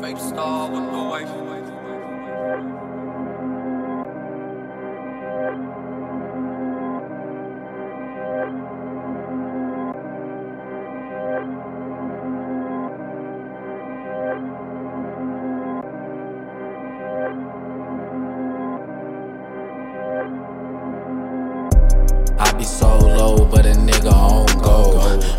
Fake star with no wife. I be so low, but a nigga on.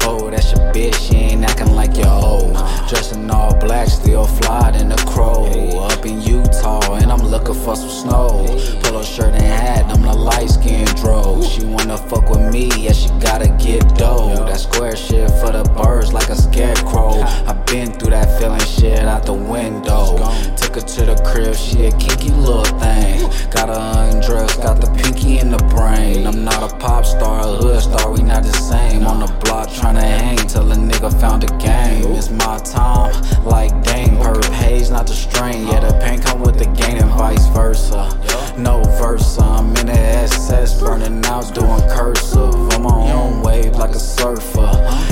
Oh, that's your bitch, she ain't acting like your old. Dressing all black, still fly in the crow. Up in Utah, and I'm looking for some snow. Polo shirt and hat, I'm the light skinned dro. She wanna fuck with me, yeah, she gotta get dough. That square shit for the birds like a scarecrow. I been through that feeling shit out the window. Took her to the crib, she a kinky little thing. Got her out, doing cursive. On my own wave like a surfer.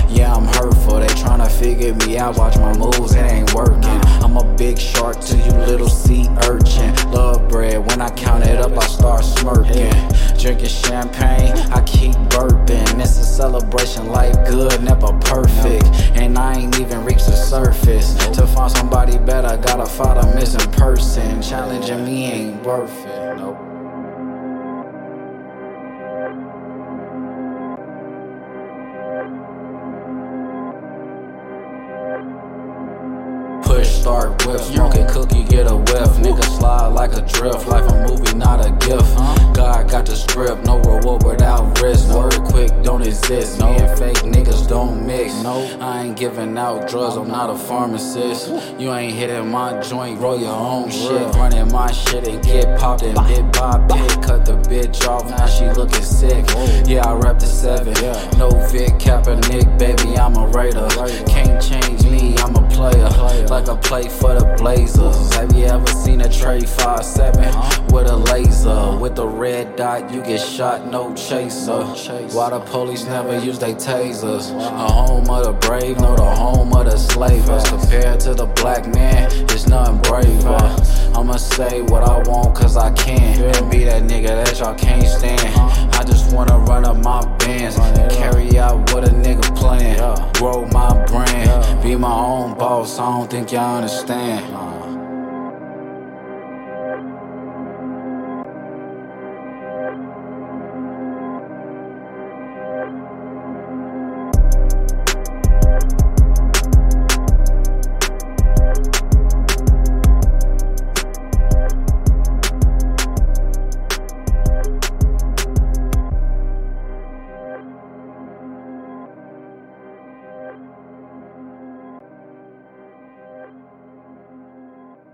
Yeah, I'm hurtful, they tryna figure me out, watch my moves, it ain't working. I'm a big shark to you little sea urchin. Love bread, when I count it up, I start smirking. Drinking champagne, I keep burping. It's a celebration, life good, never perfect. And I ain't even reached the surface. To find somebody better, gotta find a missing person. Challenging me ain't worth it. Nope. Start whip, smoking cookie, get a whiff. Nigga slide like a drift, life a movie, not a gift. God got the script, no reward without risk. Word quick don't exist, and fake niggas don't mix. No, I ain't giving out drugs, I'm not a pharmacist. You ain't hitting my joint, roll your own shit. Running my shit and get popped and bit by bit. Cut the bitch off, now she looking sick. Yeah, I seven. No Vic Kaepernick, baby, I'm a Raider. Can't change me, I'm a player. Like I play for the Blazers. Have you ever seen a trade 5-7 with a laser? With a red dot, you get shot, no chaser. Why the police never use they tasers? A home of the brave, no the slave. As compared to the black man, it's nothing braver. I'ma say what I want cause I can. And be that nigga that y'all can't stand. I just wanna run up my bands. And carry out what a nigga plan. Grow my brand. Be my own boss, I don't think y'all understand.